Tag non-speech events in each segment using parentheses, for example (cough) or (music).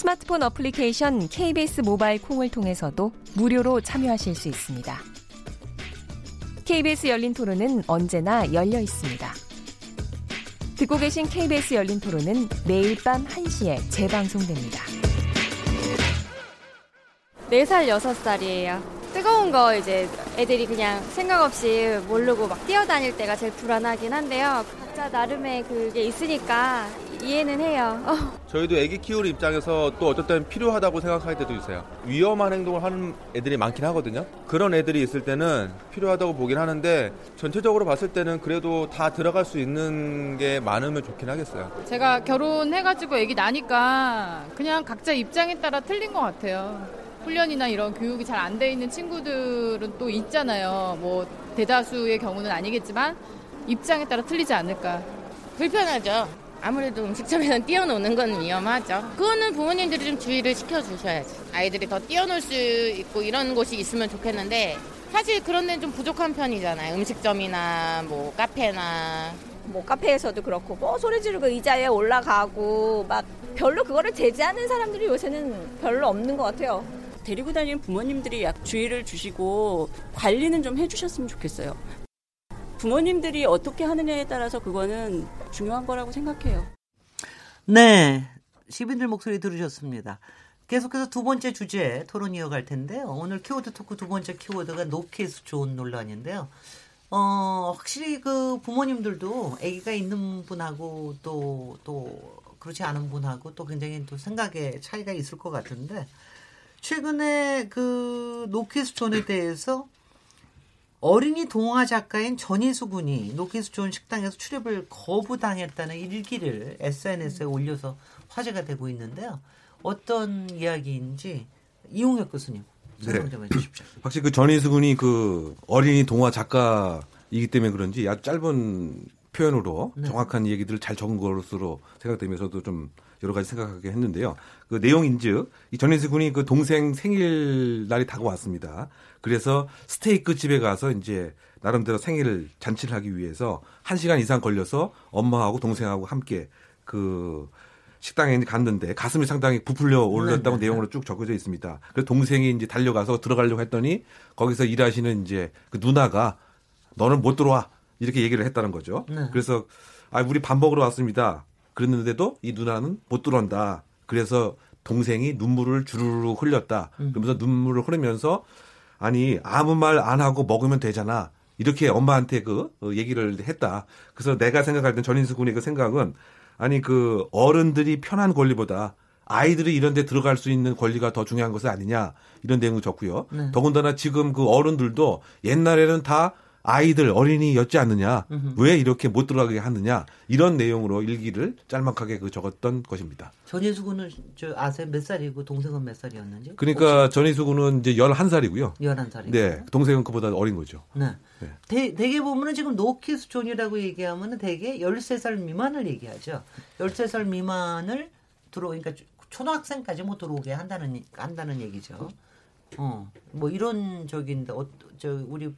스마트폰 어플리케이션 KBS 모바일 콩을 통해서도 무료로 참여하실 수 있습니다. KBS 열린 토론은 언제나 열려 있습니다. 듣고 계신 KBS 열린 토론은 매일 밤 1시에 재방송됩니다. 4살, 6살이에요. 뜨거운 거 이제 애들이 그냥 생각 없이 모르고 막 뛰어다닐 때가 제일 불안하긴 한데요. 각자 나름의 그게 있으니까 이해는 해요. 어. (laughs) 저희도 애기 키우는 입장에서 또 어떨 때는 필요하다고 생각할 때도 있어요. 위험한 행동을 하는 애들이 많긴 하거든요. 그런 애들이 있을 때는 필요하다고 보긴 하는데 전체적으로 봤을 때는 그래도 다 들어갈 수 있는 게 많으면 좋긴 하겠어요. 제가 결혼해가지고 애기 나니까 그냥 각자 입장에 따라 틀린 것 같아요. 훈련이나 이런 교육이 잘 안 돼 있는 친구들은 또 있잖아요. 뭐 대다수의 경우는 아니겠지만 입장에 따라 틀리지 않을까. 불편하죠. 아무래도 음식점에서 (laughs) 뛰어노는 건 위험하죠. 그거는 부모님들이 좀 주의를 시켜주셔야지. 아이들이 더 뛰어놀 수 있고 이런 곳이 있으면 좋겠는데 사실 그런 데는 좀 부족한 편이잖아요. 음식점이나 뭐 카페나 뭐 카페에서도 그렇고 뭐 소리 지르고 의자에 올라가고 막 별로 그거를 제지하는 사람들이 요새는 별로 없는 것 같아요. 데리고 다니는 부모님들이 약 주의를 주시고 관리는 좀 해주셨으면 좋겠어요. 부모님들이 어떻게 하느냐에 따라서 그거는 중요한 거라고 생각해요. 네. 시민들 목소리 들으셨습니다. 계속해서 두 번째 주제 토론 이어갈 텐데요. 오늘 키워드 토크 두 번째 키워드가 no kids zone 논란인데요. 어, 확실히 그 부모님들도 아기가 있는 분하고 또, 또, 그렇지 않은 분하고 또 굉장히 또 생각의 차이가 있을 것 같은데, 최근에 그 no kids zone에 대해서 어린이 동화 작가인 전이수 군이 no kids zone 식당에서 출입을 거부당했다는 일기를 SNS에 올려서 화제가 되고 있는데요. 어떤 이야기인지 이용혁 교수님 설명 네. 좀 해주십시오. (clears throat) 확실히 그 전이수 군이 그 어린이 동화 작가이기 때문에 그런지 아주 짧은 표현으로 네. 정확한 얘기들을 잘 적은 것으로 생각되면서도 좀 여러 가지 생각하게 했는데요. 그 내용인즉 이 전혜수 군이 그 동생 생일 날이 다가왔습니다. 그래서 스테이크 집에 가서 이제 나름대로 생일 잔치를 하기 위해서 한 시간 이상 걸려서 엄마하고 동생하고 함께 그 식당에 갔는데 가슴이 상당히 부풀려 올렸다고 네, 네. 내용으로 쭉 적혀져 있습니다. 그래서 동생이 이제 달려가서 들어가려고 했더니 거기서 일하시는 이제 그 누나가 너는 못 들어와 이렇게 얘기를 했다는 거죠. 네. 그래서 아 우리 밥 먹으러 왔습니다. 그랬는데도 이 누나는 못 들어온다. 그래서 동생이 눈물을 주르르 흘렸다. 음. 그러면서 눈물을 흐르면서 아니 아무 말 안 하고 먹으면 되잖아. 이렇게 엄마한테 그 어, 얘기를 했다. 그래서 내가 생각할 땐 전인수 군의 그 생각은 아니 그 어른들이 편한 권리보다 아이들이 이런 데 들어갈 수 있는 권리가 더 중요한 것은 아니냐 이런 내용을 적고요. 네. 더군다나 지금 그 어른들도 옛날에는 다 아이들 어린이였지 않느냐 음흠. 왜 이렇게 못 들어가게 하느냐 이런 내용으로 일기를 짤막하게 그 적었던 것입니다. 전이수 군은 저 아세요 몇 살이고 동생은 몇 살이었는지? 그러니까 전이수 군은 이제 11살이고요. 11살이고. 네. 동생은 그보다 어린 거죠. 네. 네. 대, 대개 보면은 지금 no kids zone이라고 얘기하면은 대개 13살 미만을 얘기하죠. 13살 미만을 들어 그러니까 초등학생까지 못 들어오게 한다는 한다는 얘기죠. 어. 뭐 이런 적인데 어, 저 우리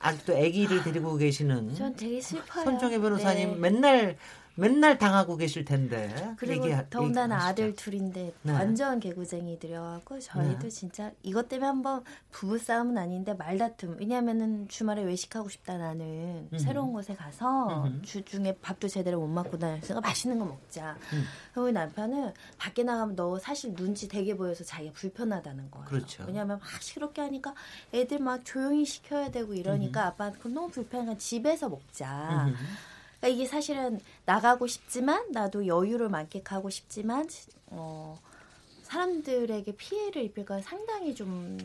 아직도 아기를 데리고 계시는 전 되게 슬퍼요. 손정혜 변호사님 네. 맨날 맨날 당하고 계실 텐데. 그리고 얘기, 더군다나. 아들 둘인데 네. 완전 개구쟁이들여갖고 저희도 네. 진짜 이것 때문에 한번 부부 싸움은 아닌데 말다툼. 왜냐하면은 주말에 외식하고 싶다 나는 음. 새로운 곳에 가서 음. 주중에 밥도 제대로 못 먹고 다녔으니까 맛있는 거 먹자. 음. 그리고 남편은 밖에 나가면 너 사실 눈치 되게 보여서 자기가 불편하다는 거예요. 그렇죠. 왜냐하면 막 시끄럽게 하니까 애들 막 조용히 시켜야 되고 이러니까 아빠한테 너무 불편하니까 집에서 먹자. 그러니까 이게 사실은 나가고 싶지만 나도 여유를 만끽하고 싶지만 어 사람들에게 피해를 입힐까 상당히 좀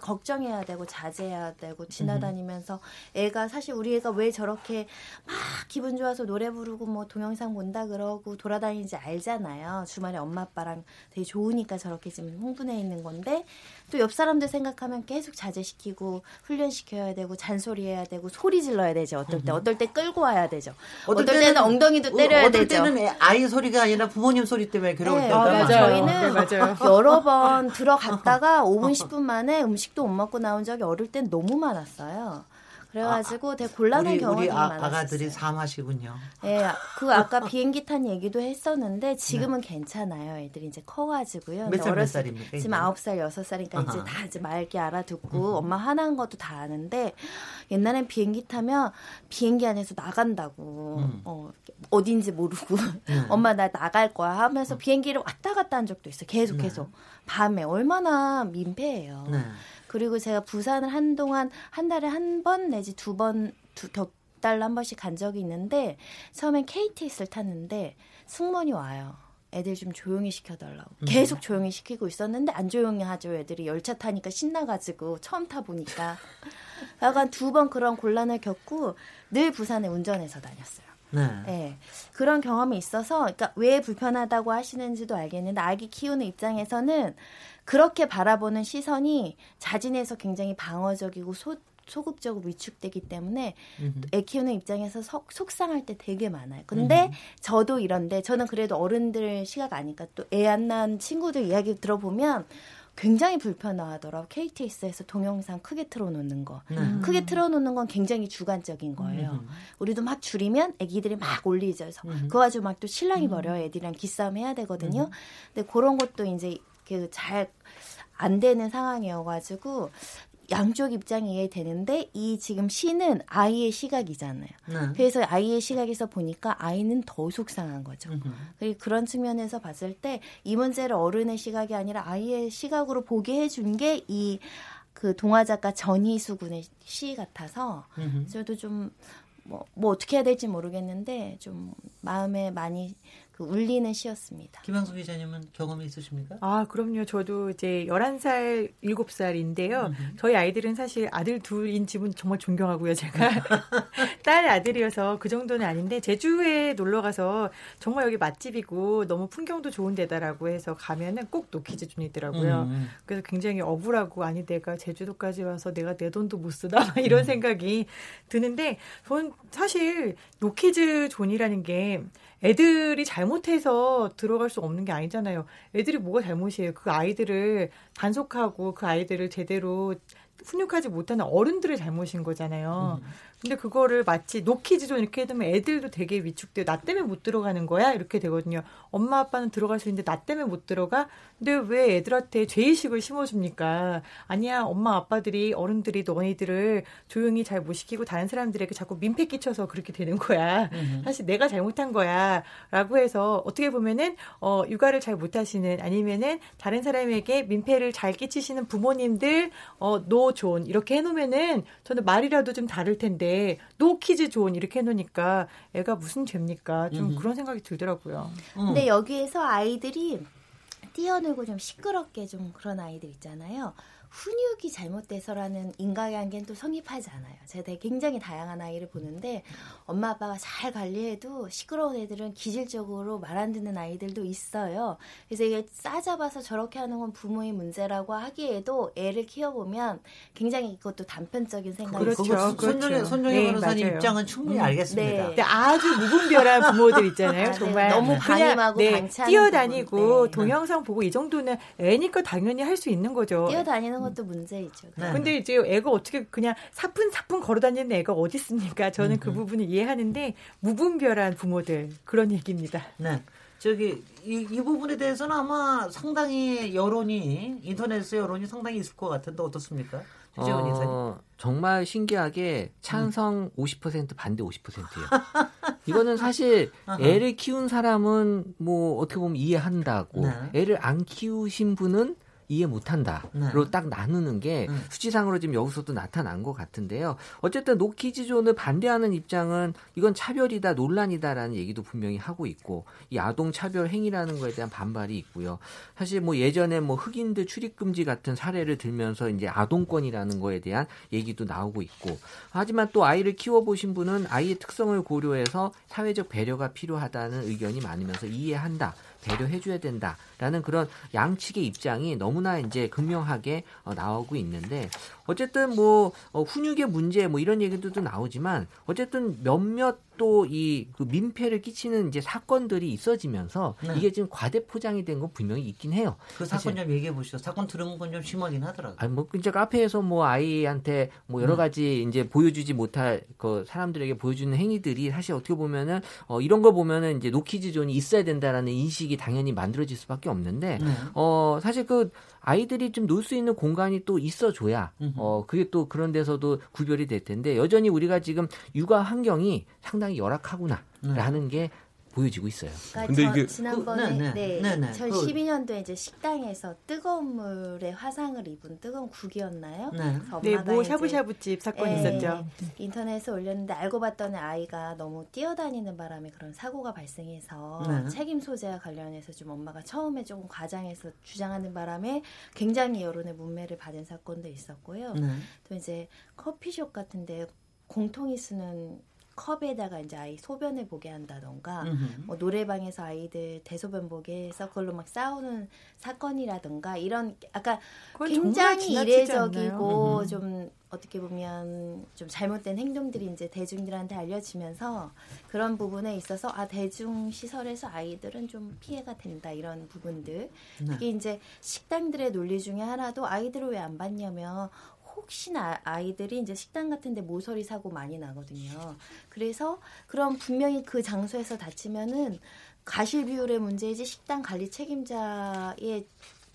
걱정해야 되고 자제해야 되고 지나다니면서 애가 사실 우리 애가 왜 저렇게 막 기분 좋아서 노래 부르고 뭐 동영상 본다 그러고 돌아다니는지 알잖아요. 주말에 엄마 아빠랑 되게 좋으니까 저렇게 지금 흥분해 있는 건데 또 옆 사람들 생각하면 계속 자제시키고 훈련시켜야 되고 잔소리해야 되고 소리 질러야 되죠. 어떨 때 어떨 때 끌고 와야 되죠. 어떨, 때는, 때는 엉덩이도 때려야 어떨 되죠. 때는 아이 소리가 아니라 부모님 소리 때문에 괴로울 네, 때가 그러니까 많아요. 저희는 네, 맞아요. 여러 번 (laughs) 들어갔다가 5분 10분 만에 음식 도 못 먹고 나온 적이 어릴 땐 너무 많았어요. 그래가지고 되게 곤란한 우리 경험이 우리 아, 많았어요. 아가들이 삼하시군요. 예, 그 아까 비행기 탄 얘기도 했었는데 지금은 괜찮아요. 애들이 이제 커가지고요. 몇 살, 몇 살입니까, 지금? 아홉 살, 여섯 살이니까 이제. 다 이제 맑게 알아듣고 엄마 화난 것도 다 아는데 옛날엔 비행기 타면 비행기 안에서 나간다고 음. 어, 어딘지 모르고 (laughs) 엄마 나 나갈 거야 하면서 비행기를 왔다 갔다 한 적도 있어. 요 계속 네. 계속 밤에 얼마나 민폐예요. 네. 그리고 제가 부산을 한동안 한 달에 한 번 내지 두번 격달로 한 번씩 간 적이 있는데 처음엔 KTX를 탔는데 승무원이 와요. 애들 좀 조용히 시켜달라고 계속 조용히 시키고 있었는데 안 조용히 하죠 애들이 열차 타니까 신나가지고 처음 타 보니까 약간 두 번 그런 곤란을 겪고 늘 부산에 운전해서 다녔어요. 네. 네. 그런 경험이 있어서, 그러니까 왜 불편하다고 하시는지도 알겠는데, 아기 키우는 입장에서는 그렇게 바라보는 시선이 자진해서 굉장히 방어적이고 소, 소극적으로 위축되기 때문에 애 키우는 입장에서 속, 속상할 때 되게 많아요. 근데 저도 이런데, 저는 그래도 어른들 시각 아니까 또 애 안 낳은 친구들 이야기 들어보면 굉장히 불편하더라고. KTX에서 동영상 크게 틀어놓는 거. 네. 크게 틀어놓는 건 굉장히 주관적인 거예요. 우리도 막 줄이면 애기들이 막 올리죠. 그래서 그거 가지고 막또 신랑이 버려. 애들이랑 기싸움 해야 되거든요. 근데 그런 것도 이제 그 잘 안 되는 상황이어가지고 양쪽 입장이 이해되는데 이 지금 시는 아이의 시각이잖아요. 네. 그래서 아이의 시각에서 보니까 아이는 더 속상한 거죠. 그리고 그런 측면에서 봤을 때 이 문제를 어른의 시각이 아니라 아이의 시각으로 보게 해준 게 이 그 동화 작가 전희수 군의 시 같아서 저도 좀 뭐, 뭐 어떻게 해야 될지 모르겠는데 좀 마음에 많이 그 울리는 시였습니다. 김양수 기자님은 경험이 있으십니까? 아, 그럼요. 저도 이제 11살, 7살인데요. 저희 아이들은 사실 아들 둘인 집은 정말 존경하고요, 제가. (laughs) 딸 아들이어서 그 정도는 아닌데, 제주에 놀러 가서 정말 여기 맛집이고 너무 풍경도 좋은 데다라고 해서 가면은 꼭 no kids zone이더라고요. 음. 그래서 굉장히 억울하고, 아니, 내가 제주도까지 와서 내가 내 돈도 못 쓰다, 막 이런 생각이 드는데, 전 사실 no kids zone이라는 게 애들이 잘못해서 들어갈 수 없는 게 아니잖아요. 애들이 뭐가 잘못이에요. 그 아이들을 단속하고 그 아이들을 제대로 훈육하지 못하는 어른들의 잘못인 거잖아요. 근데 그거를 마치 no kids zone 이렇게 해두면 애들도 되게 위축돼요. 나 때문에 못 들어가는 거야? 이렇게 되거든요. 엄마 아빠는 들어갈 수 있는데 나 때문에 못 들어가? 근데 왜 애들한테 죄의식을 심어줍니까? 아니야, 엄마 아빠들이 어른들이 너희들을 조용히 잘 못 시키고 다른 사람들에게 자꾸 민폐 끼쳐서 그렇게 되는 거야. 사실 내가 잘못한 거야. 라고 해서 어떻게 보면은 어, 육아를 잘 못하시는 아니면은 다른 사람에게 민폐를 잘 끼치시는 부모님들 어, 노존 이렇게 해놓으면은 저는 말이라도 좀 다를 텐데 노 키즈 존 이렇게 해놓으니까 애가 무슨 죄입니까? 좀 그런 생각이 들더라고요. 근데 여기에서 아이들이 뛰어놀고 좀 시끄럽게 좀 그런 아이들 있잖아요. 훈육이 잘못돼서라는 인과관계는 또 성립하지 않아요. 제가 되게 굉장히 다양한 아이를 보는데 엄마 아빠가 잘 관리해도 시끄러운 애들은 기질적으로 말 안 듣는 아이들도 있어요. 그래서 이게 싸잡아서 저렇게 하는 건 부모의 문제라고 하기에도 애를 키워보면 굉장히 이것도 단편적인 생각이 그렇죠. 그렇죠. 손정혜 손정혜 네, 변호사님 맞아요. 입장은 충분히 음, 알겠습니다. 네. 근데 아주 무분별한 부모들 있잖아요. 아, 네. 정말 너무 그냥, 방임하고 네, 방치하는 뛰어다니고 부분. 네. 동영상 보고 이 정도는 애니까 당연히 할 수 있는 거죠. 뛰어다니는 것도 문제이죠. 네. 근데 이제 애가 어떻게 그냥 사뿐사뿐 걸어다니는 애가 어디 있습니까? 저는 그 부분을 이해하는데 무분별한 부모들 그런 얘기입니다. 네. 저기 이, 이 부분에 대해서는 아마 상당히 여론이 인터넷에 여론이 상당히 있을 것 같은데 어떻습니까? 주재원 이사님. 어, 정말 신기하게 찬성 50% 반대 50%예요. (laughs) 이거는 사실 애를 키운 사람은 뭐 어떻게 보면 이해한다고 네. 애를 안 키우신 분은 이해 못한다로 네. 딱 나누는 게 음. 수치상으로 지금 여기서도 나타난 것 같은데요. 어쨌든 노키즈존을 반대하는 입장은 이건 차별이다 논란이다라는 얘기도 분명히 하고 있고 이 아동 차별 행위라는 거에 대한 반발이 있고요. 사실 뭐 예전에 뭐 흑인들 출입 금지 같은 사례를 들면서 이제 아동권이라는 거에 대한 얘기도 나오고 있고 하지만 또 아이를 키워 보신 분은 아이의 특성을 고려해서 사회적 배려가 필요하다는 의견이 많으면서 이해한다. 배려해줘야 된다라는 그런 양측의 입장이 너무나 이제 극명하게 어, 나오고 있는데 어쨌든 뭐 어, 훈육의 문제 뭐 이런 얘기들도 나오지만 어쨌든 몇몇 또이 그 민폐를 끼치는 이제 사건들이 있어지면서 네. 이게 지금 과대 포장이 된 건 분명히 있긴 해요. 그 사건 좀 얘기해 보시죠. 사건 들은 건 좀 심하긴 하더라고요. 아니 뭐 이제 카페에서 뭐 아이한테 뭐 여러 네. 가지 이제 보여주지 못할 그 사람들에게 보여주는 행위들이 사실 어떻게 보면은 어 이런 거 보면은 이제 노키즈 존이 있어야 된다라는 인식이 당연히 만들어질 수밖에 없는데 네. 어 사실 그 아이들이 좀 놀 수 있는 공간이 또 있어줘야 어 그게 또 그런 데서도 구별이 될 텐데 여전히 우리가 지금 육아 환경이 상당히 열악하구나라는 게 보여지고 있어요. 그러니까 근데 이게 지난번에 그, 네, 네, 네, 네. 2012년도에 이제 식당에서 뜨거운 물에 화상을 입은 뜨거운 국이었나요? 네, 네 뭐 샤브샤브집 사건이 네, 있었죠. 인터넷에 올렸는데 알고 봤더니 아이가 너무 뛰어다니는 바람에 그런 사고가 발생해서 네. 책임 소재와 관련해서 좀 엄마가 처음에 조금 과장해서 주장하는 바람에 굉장히 여론의 문매를 받은 사건도 있었고요. 네. 또 이제 커피숍 같은데 공통이 쓰는 컵에다가 이제 아이 소변을 보게 한다던가 뭐 노래방에서 아이들 대소변 보게 해서 그걸로 막 싸우는 사건이라든가 이런 아까 굉장히 이례적이고 좀 어떻게 보면 좀 잘못된 행동들이 이제 대중들한테 알려지면서 그런 부분에 있어서 아 대중 시설에서 아이들은 좀 피해가 된다 이런 부분들. 네. 그게 이제 식당들의 논리 중에 하나도 아이들을 왜안 받냐면 혹시나 아이들이 이제 식당 같은데 모서리 사고 많이 나거든요. 그래서 그럼 분명히 그 장소에서 다치면은 가실 비율의 문제이지 식당 관리 책임자의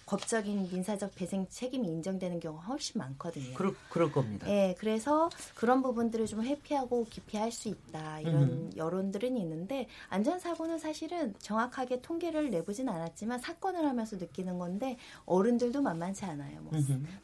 법적인 민사적 배상 책임이 인정되는 경우가 훨씬 많거든요. 그럴, 그럴 겁니다. 네, 그래서 그런 부분들을 좀 회피하고 기피할 수 있다 이런 음. 여론들은 있는데 안전사고는 사실은 정확하게 통계를 내보진 않았지만 사건을 하면서 느끼는 건데 어른들도 만만치 않아요. 뭐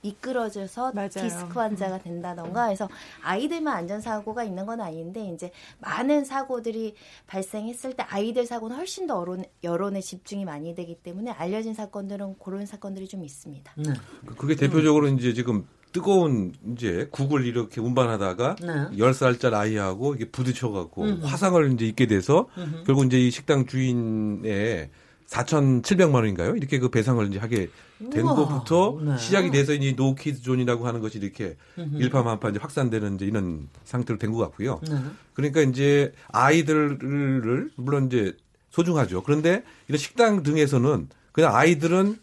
미끄러져서 맞아요. 디스크 환자가 된다던가 해서 아이들만 안전사고가 있는 건 아닌데 이제 많은 사고들이 발생했을 때 아이들 사고는 훨씬 더 여론, 여론에 집중이 많이 되기 때문에 알려진 사건들은 그런 사건들이 좀 있습니다. 네. 그게 대표적으로 음. 이제 지금 뜨거운 이제 국을 이렇게 운반하다가 네. 10살짜리 아이하고 이게 부딪혀 갖고 음. 화상을 이제 입게 돼서 음흠. 결국 이제 이 식당 주인의 4,700만 원인가요? 이렇게 그 배상을 이제 하게 된 우와. 것부터 네. 시작이 돼서 이제 노키즈 존이라고 하는 것이 이렇게 음흠. 일파만파 이제 확산되는 이제 이런 상태로 된 것 같고요. 네. 그러니까 이제 아이들을 물론 이제 소중하죠. 그런데 이런 식당 등에서는 그냥 아이들은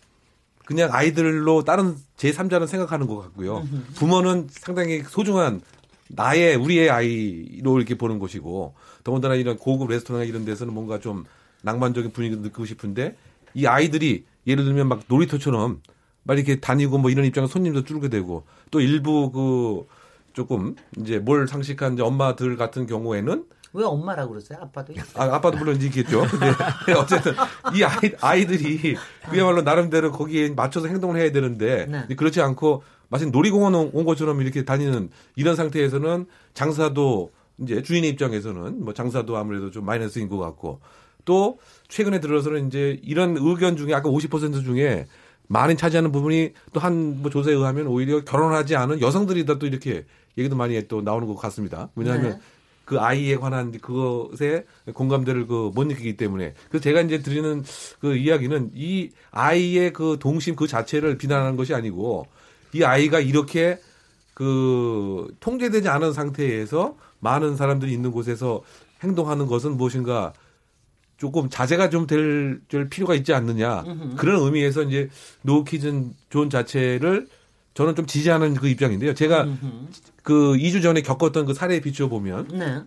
그냥 아이들로 다른 제3자는 생각하는 것 같고요. 부모는 상당히 소중한 나의 우리의 아이로 이렇게 보는 것이고 더군다나 이런 고급 레스토랑 이런 데서는 뭔가 좀 낭만적인 분위기를 느끼고 싶은데 이 아이들이 예를 들면 막 놀이터처럼 막 이렇게 다니고 뭐 이런 입장에 손님도 줄게 되고 또 일부 그 조금 이제 뭘 상식한 이제 엄마들 같은 경우에는 왜 엄마라고 그러세요? 아빠도? 아, 아빠도 물론 있겠죠. 근데 (laughs) 어쨌든 이 아이, 아이들이 그야말로 나름대로 거기에 맞춰서 행동을 해야 되는데 네. 그렇지 않고 마치 놀이공원 온 것처럼 이렇게 다니는 이런 상태에서는 장사도 이제 주인의 입장에서는 뭐 장사도 아무래도 좀 마이너스인 것 같고 또 최근에 들어서는 이제 이런 의견 중에 아까 50% 중에 많이 차지하는 부분이 또 한 뭐 조사에 의하면 오히려 결혼하지 않은 여성들이 다 또 이렇게 얘기도 많이 또 나오는 것 같습니다. 왜냐하면 네. 그 아이에 관한 그것에 공감대를 그 못 느끼기 때문에. 그래서 제가 이제 드리는 그 이야기는 이 아이의 그 동심 그 자체를 비난하는 것이 아니고 이 아이가 이렇게 그 통제되지 않은 상태에서 많은 사람들이 있는 곳에서 행동하는 것은 무엇인가 조금 자제가 좀될 필요가 있지 않느냐. 그런 의미에서 이제 노키즈 존 자체를 저는 좀 지지하는 그 입장인데요. 제가 그 2주 전에 겪었던 그 사례에 비추어 보면 네.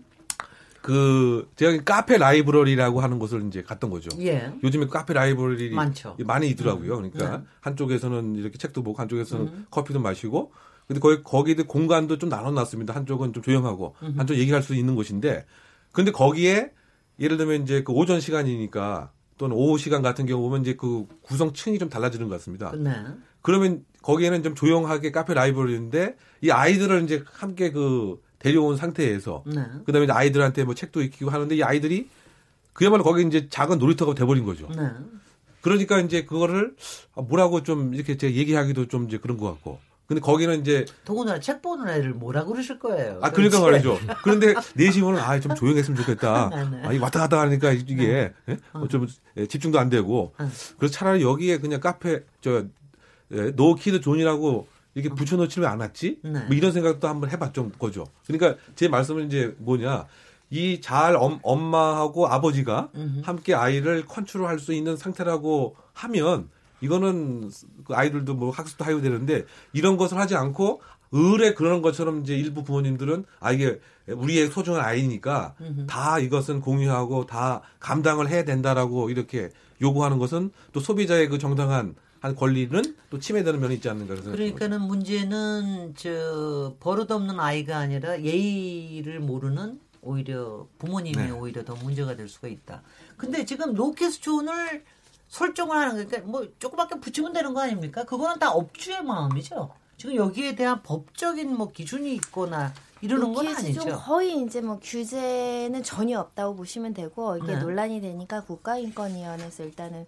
그 제가 카페 라이브러리라고 하는 곳을 이제 갔던 거죠. 예. 요즘에 카페 라이브러리 많죠. 많이 있더라고요. 그러니까 네. 한쪽에서는 이렇게 책도 보고 한쪽에서는 음. 커피도 마시고 근데 거기 거기도 공간도 좀 나눠 놨습니다. 한쪽은 좀 조용하고 음. 한쪽 얘기할 수 있는 곳인데 근데 거기에 예를 들면 이제 그 오전 시간이니까 또는 오후 시간 같은 경우 보면 이제 그 구성층이 좀 달라지는 것 같습니다. 네. 그러면 거기에는 좀 조용하게 카페 라이브러리인데 이 아이들을 이제 함께 그 데려온 상태에서 네. 그다음에 이제 아이들한테 뭐 책도 읽히고 하는데 이 아이들이 그야말로 거기 이제 작은 놀이터가 돼버린 거죠. 네. 그러니까 이제 그거를 뭐라고 좀 이렇게 제가 얘기하기도 좀 이제 그런 것 같고. 근데 거기는 이제 더군다나 책 보는 애들 뭐라 그러실 거예요. 아 그러니까? 말이죠. 그런데 (laughs) 내시면은 아좀 조용했으면 좋겠다. 네, 네. 아, 이 왔다 갔다 하니까 이게 예? 어, 좀 예, 집중도 안 되고. 응. 그래서 차라리 여기에 그냥 카페 저 예, 노키즈 존이라고 이렇게 붙여놓지 왜 안 놨지? 네. 뭐 이런 생각도 한번 해봤죠, 거죠. 그러니까 제 말씀은 이제 뭐냐. 이 잘 엄마하고 아버지가 음흠. 함께 아이를 컨트롤할 수 있는 상태라고 하면 이거는 그 아이들도 뭐 학습도 하야 되는데 이런 것을 하지 않고 으레 그런 것처럼 이제 일부 부모님들은 아 이게 우리의 소중한 아이니까 음흠. 다 이것은 공유하고 다 감당을 해야 된다라고 이렇게 요구하는 것은 또 소비자의 그 정당한 한 권리는 또 침해되는 면이 있지 않는가 그래서 그러니까는 문제는 저 버릇없는 아이가 아니라 예의를 모르는 오히려 부모님이 네. 오히려 더 문제가 될 수가 있다. 근데 지금 로켓존을 설정을 하는 거니까 뭐 조그맣게 붙이면 되는 거 아닙니까? 그거는 다 업주의 마음이죠. 지금 여기에 대한 법적인 뭐 기준이 있거나 이러는 건 아니죠. 거의 이제 뭐 규제는 전혀 없다고 보시면 되고 이게 네. 논란이 되니까 국가인권위원회에서 일단은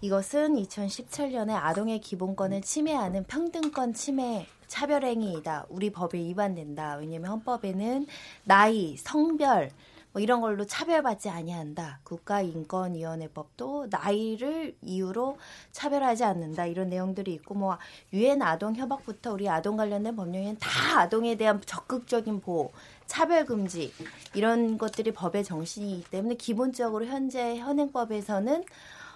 이것은 2017년에 아동의 기본권을 침해하는 평등권 침해 차별행위이다. 우리 법에 위반된다. 왜냐하면 헌법에는 나이, 성별 뭐 이런 걸로 차별받지 아니한다. 국가인권위원회법도 나이를 이유로 차별하지 않는다. 이런 내용들이 있고 뭐 유엔 아동 협약부터 우리 아동 관련된 법령에는 다 아동에 대한 적극적인 보호, 차별 금지 이런 것들이 법의 정신이기 때문에 기본적으로 현재 현행법에서는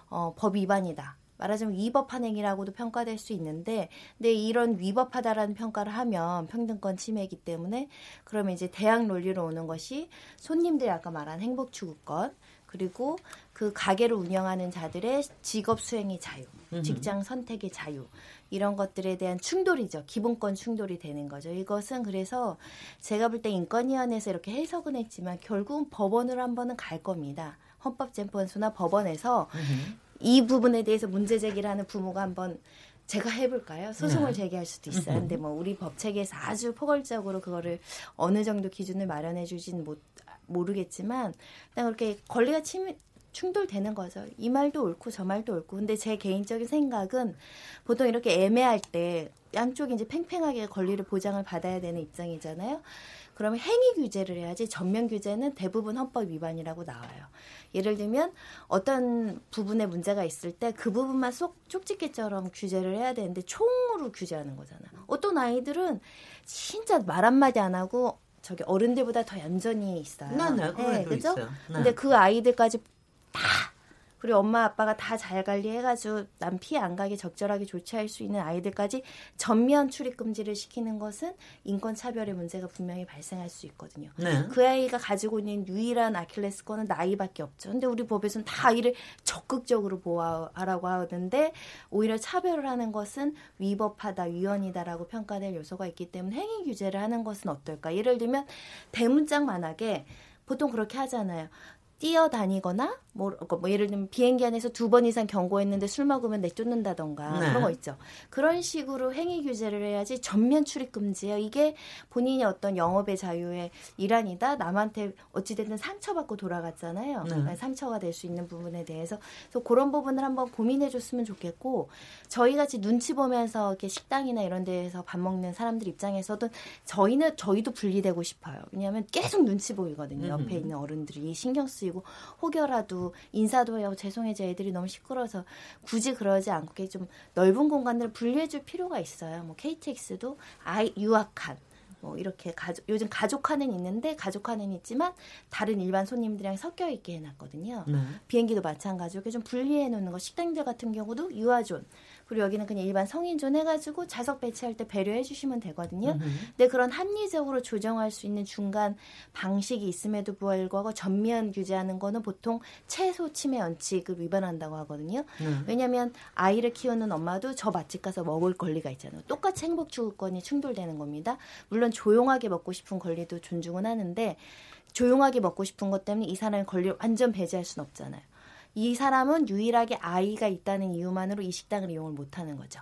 어, 법 위반이다. 말하자면 위법한 행위라고도 평가될 수 있는데, 근데 이런 위법하다라는 평가를 하면 평등권 침해이기 때문에 그러면 이제 대학 논리로 오는 것이 손님들이 아까 말한 행복 추구권 그리고 그 가게를 운영하는 자들의 직업 수행의 자유, 직장 선택의 자유 이런 것들에 대한 충돌이죠. 기본권 충돌이 되는 거죠. 이것은 그래서 제가 볼 때 인권위원회에서 이렇게 해석은 했지만 결국은 법원으로 한 번은 갈 겁니다. 헌법재판소나 법원에서 이 부분에 대해서 문제 제기를 하는 부모가 한번 제가 해볼까요? 소송을 네. 제기할 수도 있어요. 근데 뭐 우리 법 체계에서 아주 포괄적으로 그거를 어느 정도 기준을 마련해 주진 못 모르겠지만 일단 그렇게 권리가 침 충돌되는 거죠. 이 말도 옳고 저 말도 옳고. 근데 제 개인적인 생각은 보통 이렇게 애매할 때 양쪽이 이제 팽팽하게 권리를 보장을 받아야 되는 입장이잖아요. 그러면 행위 규제를 해야지 전면 규제는 대부분 헌법 위반이라고 나와요. 예를 들면 어떤 부분에 문제가 있을 때 그 부분만 쏙 쪽집게처럼 규제를 해야 되는데 총으로 규제하는 거잖아. 어떤 아이들은 진짜 말 한마디 안 하고 저기 어른들보다 더 얌전히 있어요. 네, 네, 그죠? 있어요. 네. 근데 그 아이들까지 다 그리고 엄마 아빠가 다 잘 관리해가지고 남 피해 안 가게 적절하게 조치할 수 있는 아이들까지 전면 출입 금지를 시키는 것은 인권 차별의 문제가 분명히 발생할 수 있거든요. 네. 그 아이가 가지고 있는 유일한 아킬레스건은 나이밖에 없죠. 근데 우리 법에서는 다 아이를 적극적으로 보호하라고 하는데 오히려 차별을 하는 것은 위법하다, 위헌이다라고 평가될 요소가 있기 때문에 행위 규제를 하는 것은 어떨까? 예를 들면 대문짝만하게 보통 그렇게 하잖아요. 뛰어다니거나 뭐, 뭐 예를 들면 비행기 안에서 두 번 이상 경고했는데 술 먹으면 내쫓는다던가 네. 그런 거 있죠. 그런 식으로 행위 규제를 해야지 전면 출입 금지예요. 이게 본인이 어떤 영업의 자유의 일환이다. 남한테 어찌됐든 상처받고 돌아갔잖아요. 네. 그러니까 상처가 될 수 있는 부분에 대해서 그래서 그런 부분을 한번 고민해 줬으면 좋겠고 저희 같이 눈치 보면서 이렇게 식당이나 이런 데에서 밥 먹는 사람들 입장에서도 저희는 저희도 분리되고 싶어요. 왜냐하면 계속 눈치 보이거든요. 옆에 음. 있는 어른들이 신경 쓰이고 혹여라도 인사도 하고 죄송해져 애들이 너무 시끄러워서 굳이 그러지 않고 좀 넓은 공간들을 분리해줄 필요가 있어요. 뭐 KTX도 아이 유학한 뭐 이렇게 가족 요즘 가족화는 있는데 가족화는 있지만 다른 일반 손님들이랑 섞여 있게 해놨거든요. 네. 비행기도 마찬가지로 좀 분리해 놓는 거 식당들 같은 경우도 유아존 그리고 여기는 그냥 일반 성인존 해가지고 좌석 배치할 때 배려해 주시면 되거든요. 근데 그런 합리적으로 조정할 수 있는 중간 방식이 있음에도 불구하고 전면 규제하는 거는 보통 최소 침해 원칙을 위반한다고 하거든요. 네. 왜냐하면 아이를 키우는 엄마도 저 맛집 가서 먹을 권리가 있잖아요. 똑같이 행복 추구권이 충돌되는 겁니다. 물론 조용하게 먹고 싶은 권리도 존중은 하는데 조용하게 먹고 싶은 것 때문에 이 사람의 권리를 완전 배제할 수는 없잖아요. 이 사람은 유일하게 아이가 있다는 이유만으로 이 식당을 이용을 못하는 거죠.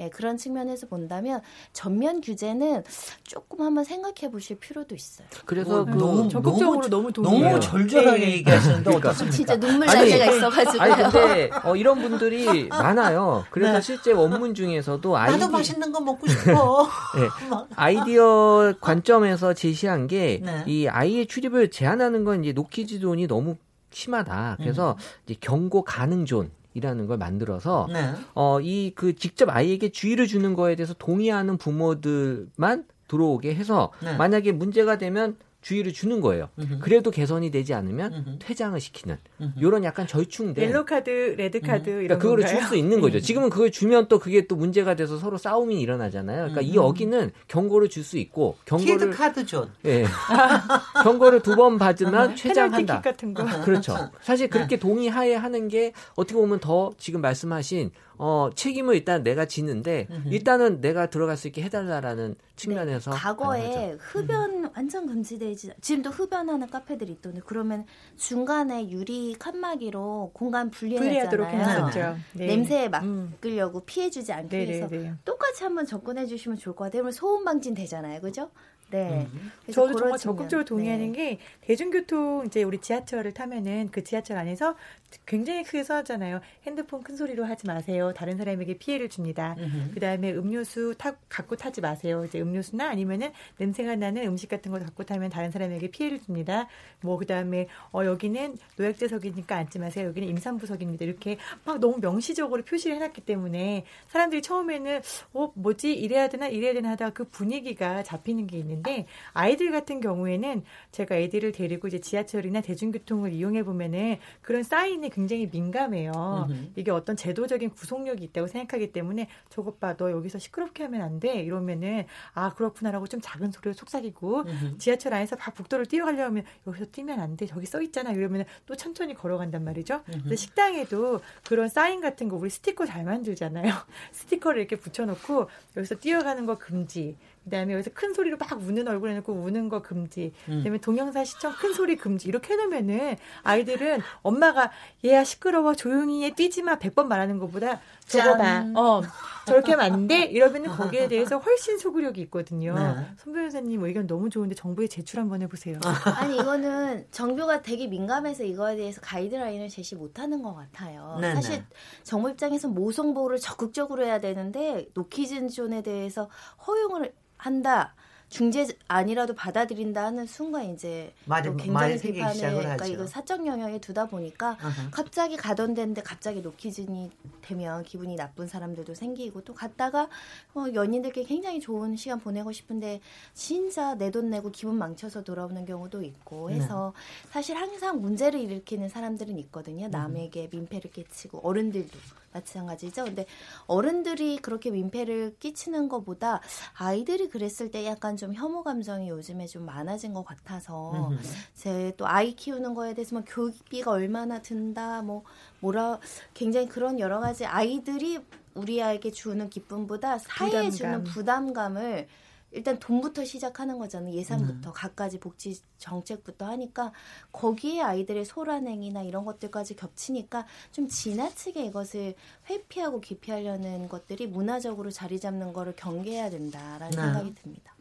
예, 그런 측면에서 본다면 전면 규제는 조금 한번 생각해 보실 필요도 있어요. 그래서 그 너무 적극적으로 너무, 너무, 너무 절절하게 네. 얘기하시는데 그러니까. 어떻습니까? 진짜 눈물 날 때가 있어가지고. 아니 근데 어, 이런 분들이 (laughs) 많아요. 그래서 네. 실제 원문 중에서도 아이디 나도 맛있는 거 먹고 싶어. (laughs) 네. (laughs) 아이디어 관점에서 제시한 게이 네. 아이의 출입을 제한하는 건 이제 노키즈 존이 너무 심하다. 그래서 음. 이제 경고 가능 존 이라는 걸 만들어서 네. 어이 그 직접 아이에게 주의를 주는 거에 대해서 동의하는 부모들만 들어오게 해서 네. 만약에 문제가 되면 주의를 주는 거예요. 으흠. 그래도 개선이 되지 않으면 으흠. 퇴장을 시키는 이런 약간 절충된 옐로 카드, 레드 카드 이런 그러니까 그거를 줄 수 있는 거죠. 음. 지금은 그걸 주면 또 그게 또 문제가 돼서 서로 싸움이 일어나잖아요. 그러니까 이 어기는 경고를 줄 수 있고 경고를 카드죠. 예. (laughs) 경고를 두 번 받으면 퇴장한다. 같은 거. 그렇죠. (laughs) 사실 그렇게 동의하에 하는 게 어떻게 보면 더 지금 말씀하신 어, 책임을 일단 내가 지는데 음흠. 일단은 내가 들어갈 수 있게 해달라라는 측면에서 네, 과거에 흡연 음. 완전 금지되지 지금도 흡연하는 카페들이 있던데 그러면 중간에 유리 칸막이로 공간 분리해놨잖아요. 네. 냄새에 맡으려고 음. 피해주지 않기 네네네. 위해서 네, 네. 똑같이 한번 접근해 주시면 좋을 것 같아요. 그러면 소음 방진 되잖아요, 그죠? 네. 음. 저도 정말 적극적으로 동의하는 네. 게 대중교통 이제 우리 지하철을 타면은 그 지하철 안에서 굉장히 크게 써놨잖아요. 핸드폰 큰 소리로 하지 마세요. 다른 사람에게 피해를 줍니다. 그 다음에 음료수 타, 갖고 타지 마세요. 이제 음료수나 아니면은 냄새가 나는 음식 같은 거 갖고 타면 다른 사람에게 피해를 줍니다. 뭐 그 다음에 어 여기는 노약자석이니까 앉지 마세요. 여기는 임산부석입니다. 이렇게 막 너무 명시적으로 표시를 해놨기 때문에 사람들이 처음에는 어 뭐지 이래야 되나 이래야 되나 하다가 그 분위기가 잡히는 게 있는 데 아이들 같은 경우에는 제가 애들을 데리고 이제 지하철이나 대중교통을 이용해 보면은 그런 사인에 굉장히 민감해요. 음흠. 이게 어떤 제도적인 구속력이 있다고 생각하기 때문에 저것 봐, 너 여기서 시끄럽게 하면 안 돼. 이러면은 아 그렇구나라고 좀 작은 소리로 속삭이고 음흠. 지하철 안에서 막 북도를 뛰어가려면 여기서 뛰면 안 돼. 저기 써 있잖아. 이러면은 또 천천히 걸어간단 말이죠. 근데 식당에도 그런 사인 같은 거 우리 스티커 잘 만들잖아요. (laughs) 스티커를 이렇게 붙여놓고 여기서 뛰어가는 거 금지. 그다음에 여기서 큰 소리로 막 우는 얼굴 해놓고 우는 거 금지. 음. 그다음에 동영상 시청 큰 소리 금지. 이렇게 해놓으면은 아이들은 엄마가 얘야 시끄러워 조용히 해 뛰지 마 100번 말하는 것보다 저거 봐. 어 저렇게 하면 안 돼. 이러면은 거기에 대해서 훨씬 소구력이 있거든요. 네. 손 변호사님 의견 너무 좋은데 정부에 제출 한번 해보세요. (laughs) 아니 이거는 정부가 되게 민감해서 이거에 대해서 가이드라인을 제시 못하는 것 같아요. 네, 사실 네. 정부 입장에서 모성 보호를 적극적으로 해야 되는데 노키즈 존에 대해서 허용을 한다. 중재 아니라도 받아들인다 하는 순간 이제 말이, 또 굉장히 비판을 그러니까 이거 사적 영역에 두다 보니까 uh-huh. 갑자기 가던 데인데 갑자기 노키즈니 되면 기분이 나쁜 사람들도 생기고 또 갔다가 어, 연인들끼리 굉장히 좋은 시간 보내고 싶은데 진짜 내 돈 내고 기분 망쳐서 돌아오는 경우도 있고 해서 네. 사실 항상 문제를 일으키는 사람들은 있거든요. 남에게 민폐를 끼치고 어른들도 마찬가지죠. 근데 어른들이 그렇게 민폐를 끼치는 것보다 아이들이 그랬을 때 약간 좀 혐오 감정이 요즘에 좀 많아진 것 같아서 제 또 아이 키우는 거에 대해서 뭐 교육비가 얼마나 든다 뭐 뭐라 굉장히 그런 여러 가지 아이들이 우리 아이에게 주는 기쁨보다 사회에 부담감. 주는 부담감을 일단 돈부터 시작하는 거잖아요. 예산부터 음. 갖가지 복지 정책부터 하니까 거기에 아이들의 소란행위나 이런 것들까지 겹치니까 좀 지나치게 이것을 회피하고 기피하려는 것들이 문화적으로 자리 잡는 거를 경계해야 된다라는 네. 생각이 듭니다.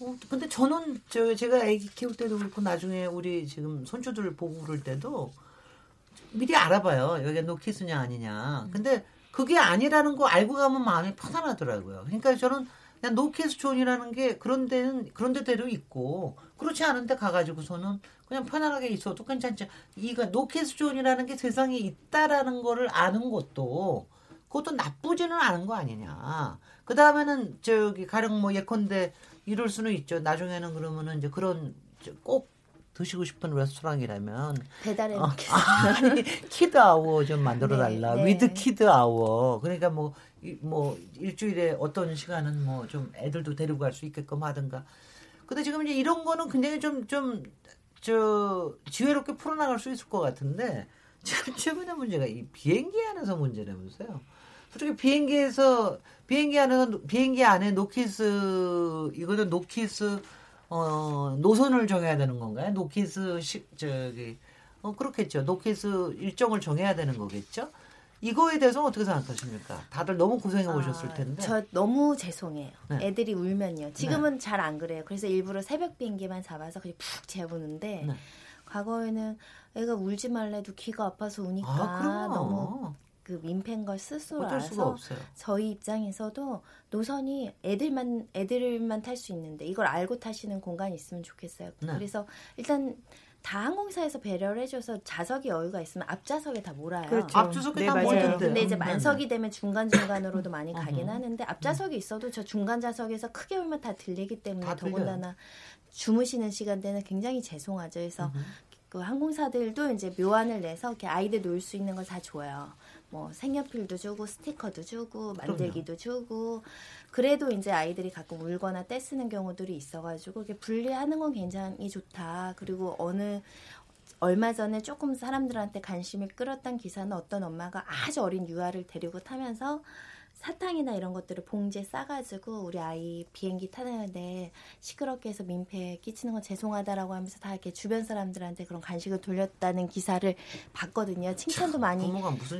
어, 근데 저는 저 제가 아기 키울 때도 그렇고 나중에 우리 지금 손주들 보고 그럴 때도 미리 알아봐요. 여기가 노키즈냐 아니냐. 음. 근데 그게 아니라는 거 알고 가면 마음이 편안하더라고요. 그러니까 저는 그냥 노키즈존이라는 게 그런 데는 그런 데대로 있고 그렇지 않은데 가가지고서는 그냥 편안하게 있어도 괜찮지. 이가 노키즈존이라는 게 세상에 있다라는 거를 아는 것도 그것도 나쁘지는 않은 거 아니냐. 그 다음에는 저기 가령 뭐 예컨대 이럴 수는 있죠. 나중에는 그러면은 이제 그런 꼭 드시고 싶은 레스토랑이라면 배달해 어, (laughs) 아니 kid hour 좀 만들어 달라 네, 네. with kid hour 그러니까 뭐뭐 일주일에 어떤 시간은 뭐 좀 애들도 데리고 갈 수 있게끔 하든가. 근데 지금 이제 이런 거는 굉장히 좀 좀 저 지혜롭게 풀어나갈 수 있을 것 같은데 지금 (laughs) 최근의 문제가 이 비행기 안에서 문제라면서요. 솔직히 비행기에서 비행기 안에서 비행기 안에 노키즈 이거는 노키즈 어 노선을 정해야 되는 건가요? 노키즈 시, 저기 어, 어, 그렇겠죠. 노키즈 일정을 정해야 되는 거겠죠. 이거에 대해서 어떻게 생각하십니까? 다들 너무 고생해 오셨을 아, 텐데. 아, 저 너무 죄송해요. 네. 애들이 울면요. 지금은 네. 잘안 그래요. 그래서 일부러 새벽 비행기만 잡아서 그냥 푹 재우는데 네. 과거에는 애가 울지 말래도 귀가 아파서 우니까 아, 너무 그 민폐인 걸 스스로 알아서 저희 입장에서도 노선이 애들만 애들만 탈 수 있는데 이걸 알고 타시는 공간이 있으면 좋겠어요. 네. 그래서 일단 다 항공사에서 배려를 해줘서 좌석이 여유가 있으면 앞좌석에 다 몰아요. 그렇죠. 앞좌석에 네, 다 몰아요. 근데 이제 만석이 되면 중간 중간으로도 많이 가긴 하는데 앞좌석이 있어도 저 중간 좌석에서 크게 울면 다 들리기 때문에 더군다나 주무시는 시간대는 굉장히 죄송하죠. 그래서 그 항공사들도 이제 묘안을 내서 이렇게 아이들 놀 수 있는 걸 다 줘요. 뭐 색연필도 주고 스티커도 주고 만들기도 그럼요. 주고 그래도 이제 아이들이 가끔 울거나 떼쓰는 경우들이 있어가지고 이렇게 분리하는 건 굉장히 좋다. 그리고 어느 얼마 전에 조금 사람들한테 관심을 끌었던 기사는 어떤 엄마가 아주 어린 유아를 데리고 타면서 사탕이나 이런 것들을 봉지에 싸가지고 우리 아이 비행기 타는데 시끄럽게 해서 민폐 끼치는 건 죄송하다라고 하면서 다 이렇게 주변 사람들한테 그런 간식을 돌렸다는 기사를 봤거든요. 칭찬도 많이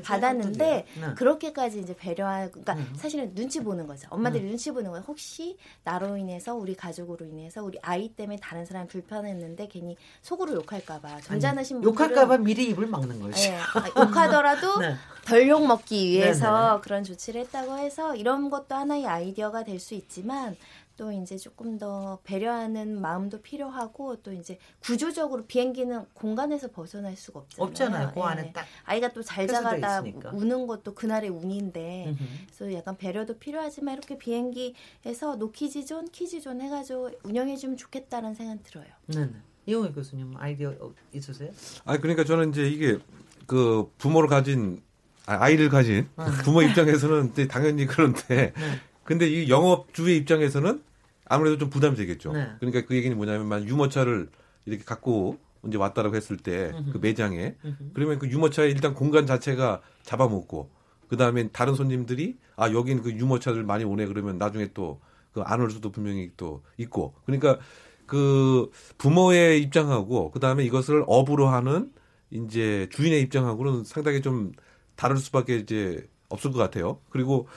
받았는데 네. 그렇게까지 이제 배려하고 그러니까 음. 사실은 눈치 보는 거죠. 엄마들이 음. 눈치 보는 거예요. 혹시 나로 인해서 우리 가족으로 인해서 우리 아이 때문에 다른 사람 불편했는데 괜히 속으로 욕할까 봐 점잖으신 분들은 욕할까 봐 미리 입을 막는 거죠. 네. 욕하더라도 (laughs) 네. 덜욕 먹기 위해서 네네. 그런 조치를 했다고 해서 이런 것도 하나의 아이디어가 될 수 있지만 또 이제 조금 더 배려하는 마음도 필요하고 또 이제 구조적으로 비행기는 공간에서 벗어날 수가 없잖아요. 없잖아요. 그 안에 네. 딱 아이가 또 잘 자가다 우는 것도 그날의 운인데 그래서 약간 배려도 필요하지만 이렇게 비행기에서 노키즈존, 키즈존 해가지고 운영해주면 좋겠다는 생각 들어요. 네. 이용희 교수님 아이디어 있으세요? 아 그러니까 저는 이제 이게 그 부모를 가진 아, 아이를 가진 아. 부모 입장에서는 당연히 그런데 네. 근데 이 영업주의 입장에서는 아무래도 좀 부담이 되겠죠. 네. 그러니까 그 얘기는 뭐냐면 유모차를 이렇게 갖고 이제 왔다라고 했을 때 그 매장에 그러면 그 유모차의 일단 공간 자체가 잡아먹고 그 다음에 다른 손님들이 아 여긴 그 유모차를 많이 오네 그러면 나중에 또 그 안 올 수도 분명히 또 있고 그러니까 그 부모의 입장하고 그 다음에 이것을 업으로 하는 이제 주인의 입장하고는 상당히 좀 다를 수밖에 이제 없을 것 같아요. 그리고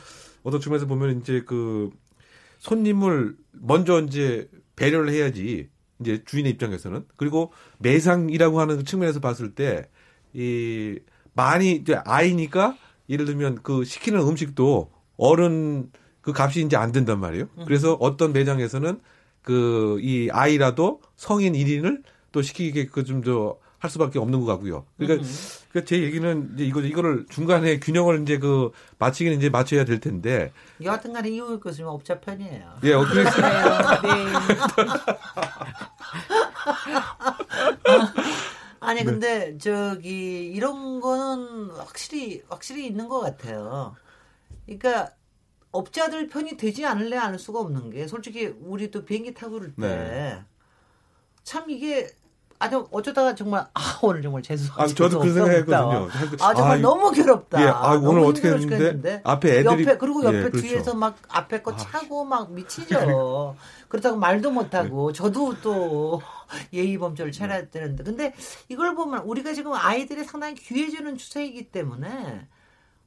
어떤 측면에서 보면 이제 그 손님을 먼저 이제 배려를 해야지 이제 주인의 입장에서는 그리고 매상이라고 하는 그 측면에서 봤을 때 이 많이 이제 아이니까 예를 들면 그 시키는 음식도 어른 그 값이 이제 안 된단 말이에요. 음. 그래서 어떤 매장에서는 그 이 아이라도 성인 1인을 또 시키게 그좀더 할 수밖에 없는 것 같고요. 그러니까, 그러니까 제 얘기는 이제 이거 이거를 중간에 균형을 이제 그 맞추기는 이제 맞춰야 될 텐데. 여하튼간에 이용일 교수님 업자 편이에요. 예, 어, 그래서 네. (laughs) 아니 근데 저기 이런 거는 확실히 확실히 있는 것 같아요. 그러니까 업자들 편이 되지 않을래 않을 수가 없는 게 솔직히 우리도 비행기 타고 그럴 때참 네. 이게 아주 어쩌다가 정말 아 오늘 정말 재수 아 저도 그 생각했거든요. 아 정말 아, 너무 괴롭다. 예, 아 오늘 어떻게 했는데 앞에 애들이 옆에 그리고 옆에 예, 그렇죠. 뒤에서 막 앞에 거 아, 차고 막 미치죠. (laughs) 그렇다고 말도 못 하고 네. 저도 또 예의 범절을 차려야 되는데 근데 이걸 보면 우리가 지금 아이들이 상당히 귀해지는 추세이기 때문에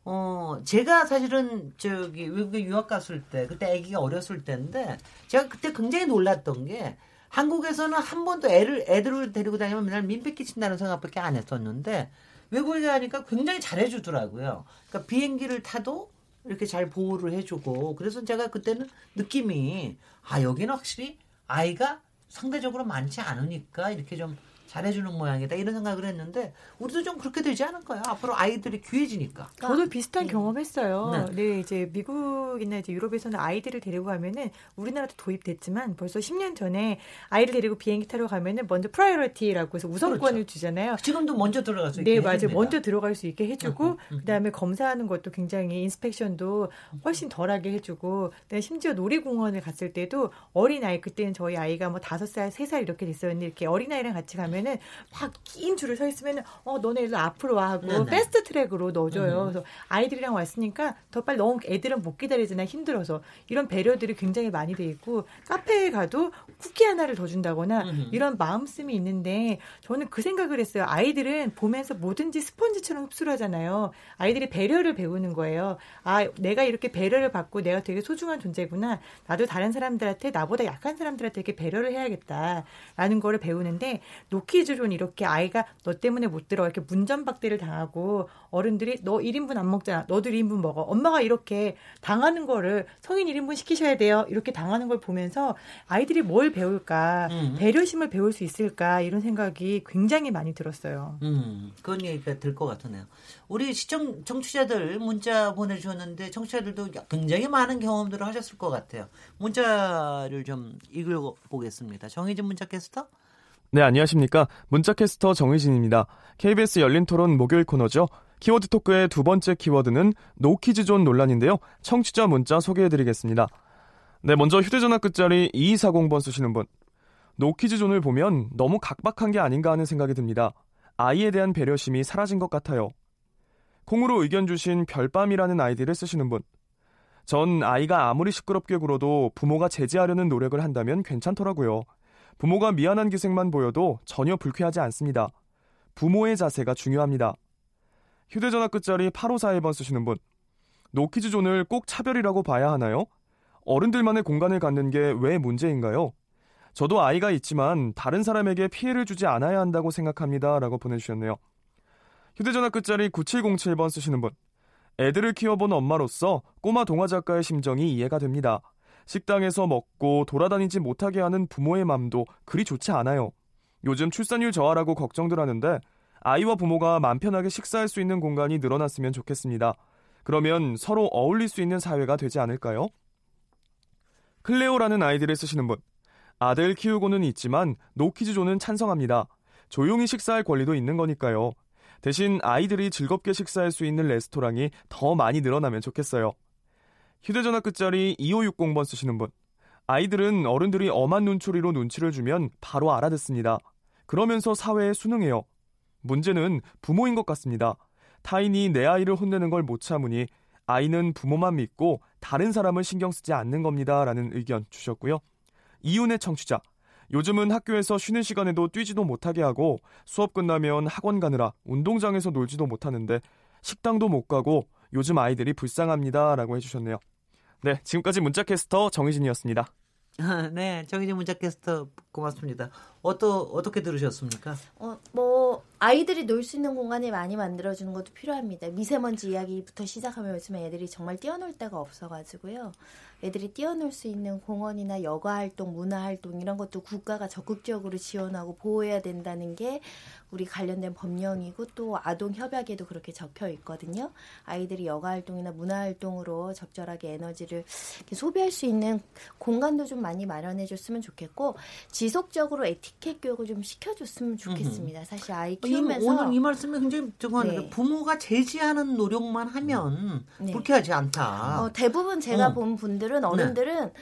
어, 제가 사실은 저기 외국에 유학 갔을 때, 그때 아기가 어렸을 때인데, 제가 그때 굉장히 놀랐던 게, 한국에서는 한 번도 애를 애들을 데리고 다니면 맨날 민폐 끼친다는 생각밖에 안 했었는데 외국에 가니까 굉장히 잘해주더라고요. 그러니까 비행기를 타도 이렇게 잘 보호를 해주고 그래서 제가 그때는 느낌이 아 여기는 확실히 아이가 상대적으로 많지 않으니까 이렇게 좀 잘해주는 모양이다 이런 생각을 했는데 우리도 좀 그렇게 되지 않을까요? 앞으로 아이들이 귀해지니까. 저도 비슷한 네. 경험했어요. 네. 네. 이제 미국이나 이제 유럽에서는 아이들을 데리고 가면은 우리나라도 도입됐지만 벌써 10년 전에 아이를 데리고 비행기 타러 가면은 먼저 priority라고 해서 우선권을 그렇죠. 주잖아요. 지금도 먼저 들어갈 수 있게 네, 맞아요. 먼저 들어갈 수 있게 해주고 음, 음, 음. 그다음에 검사하는 것도 굉장히 inspection도 훨씬 덜하게 해주고 그다음에 심지어 놀이공원을 갔을 때도 어린 아이 그때는 저희 아이가 뭐 다섯 살, 세 살 이렇게 됐었는데 이렇게 어린 아이랑 같이 가면 보면은 막 긴 줄을 서 있으면은 어 너네 일로 앞으로 와 하고 네네. fast track으로 넣어줘요. 음. 그래서 아이들이랑 왔으니까 더 빨리 너무 애들은 못 기다리잖아 힘들어서 이런 배려들이 굉장히 많이 돼 있고 카페에 가도 쿠키 하나를 더 준다거나 음. 이런 마음씀이 있는데 저는 그 생각을 했어요. 아이들은 보면서 뭐든지 스펀지처럼 흡수를 하잖아요. 아이들이 배려를 배우는 거예요. 아 내가 이렇게 배려를 받고 내가 되게 소중한 존재구나. 나도 다른 사람들한테 나보다 약한 사람들한테 이렇게 배려를 해야겠다라는 거를 배우는데 노키즈존 이렇게 아이가 너 때문에 못 들어 이렇게 문전박대를 당하고 어른들이 너 1인분 안 먹잖아. 너도 1인분 먹어. 엄마가 이렇게 당하는 거를 성인 1인분 시키셔야 돼요. 이렇게 당하는 걸 보면서 아이들이 뭘 배울까? 음. 배려심을 배울 수 있을까? 이런 생각이 굉장히 많이 들었어요. 음. 그런 얘기가 들 것 같으네요. 우리 시청 청취자들 문자 보내 주셨는데 청취자들도 굉장히 많은 경험들을 하셨을 것 같아요. 문자를 좀 읽어 보겠습니다. 정희진 문자 캐스터. 네, 안녕하십니까. 문자캐스터 정희진입니다. KBS 열린 토론 목요일 코너죠. 키워드 토크의 두 번째 키워드는 노키즈존 논란인데요. 청취자 문자 소개해드리겠습니다. 네, 먼저 휴대전화 끝자리 2240번 쓰시는 분. 노키즈존을 보면 너무 각박한 게 아닌가 하는 생각이 듭니다. 아이에 대한 배려심이 사라진 것 같아요. 콩으로 의견 주신 별밤이라는 아이디를 쓰시는 분. 전 아이가 아무리 시끄럽게 굴어도 부모가 제지하려는 노력을 한다면 괜찮더라고요. 부모가 미안한 기색만 보여도 전혀 불쾌하지 않습니다. 부모의 자세가 중요합니다. 휴대전화 끝자리 8541번 쓰시는 분. 노키즈 존을 꼭 차별이라고 봐야 하나요? 어른들만의 공간을 갖는 게 왜 문제인가요? 저도 아이가 있지만 다른 사람에게 피해를 주지 않아야 한다고 생각합니다. 라고 보내주셨네요. 휴대전화 끝자리 9707번 쓰시는 분. 애들을 키워본 엄마로서 꼬마 동화 작가의 심정이 이해가 됩니다. 식당에서 먹고 돌아다니지 못하게 하는 부모의 맘도 그리 좋지 않아요. 요즘 출산율 저하라고 걱정들 하는데 아이와 부모가 맘 편하게 식사할 수 있는 공간이 늘어났으면 좋겠습니다. 그러면 서로 어울릴 수 있는 사회가 되지 않을까요? 클레오라는 아이디를 쓰시는 분. 아들 키우고는 있지만 노키즈존은 찬성합니다. 조용히 식사할 권리도 있는 거니까요. 대신 아이들이 즐겁게 식사할 수 있는 레스토랑이 더 많이 늘어나면 좋겠어요. 휴대전화 끝자리 2560번 쓰시는 분. 아이들은 어른들이 엄한 눈초리로 눈치를 주면 바로 알아듣습니다. 그러면서 사회에 순응해요. 문제는 부모인 것 같습니다. 타인이 내 아이를 혼내는 걸 못 참으니 아이는 부모만 믿고 다른 사람을 신경 쓰지 않는 겁니다. 라는 의견 주셨고요. 이윤의 청취자. 요즘은 학교에서 쉬는 시간에도 뛰지도 못하게 하고 수업 끝나면 학원 가느라 운동장에서 놀지도 못하는데 식당도 못 가고 요즘 아이들이 불쌍합니다. 라고 해주셨네요. 네, 지금까지 문자캐스터 정희진이었습니다. 네, 정희진 문자캐스터 고맙습니다. 어떠, 어떻게 들으셨습니까? 어, 뭐, 아이들이 놀 수 있는 공간을 많이 만들어 주는 것도 필요합니다. 미세먼지 이야기부터 시작하면 요즘에 애들이 정말 뛰어놀 데가 없어 가지고요. 애들이 뛰어놀 수 있는 공원이나 여가 활동, 문화 활동 이런 것도 국가가 적극적으로 지원하고 보호해야 된다는 게 우리 관련된 법령이고 또 아동 협약에도 그렇게 적혀 있거든요. 아이들이 여가 활동이나 문화 활동으로 적절하게 에너지를 소비할 수 있는 공간도 좀 많이 마련해 줬으면 좋겠고 지속적으로 에티 켓 교육을 좀 시켜줬으면 좋겠습니다. 사실 아이 키우면서 오늘 이 말씀이 굉장히 죄송한데 네. 부모가 제지하는 노력만 하면 네. 불쾌하지 않다. 어, 대부분 제가 어. 본 분들은 네. 어른들은 네.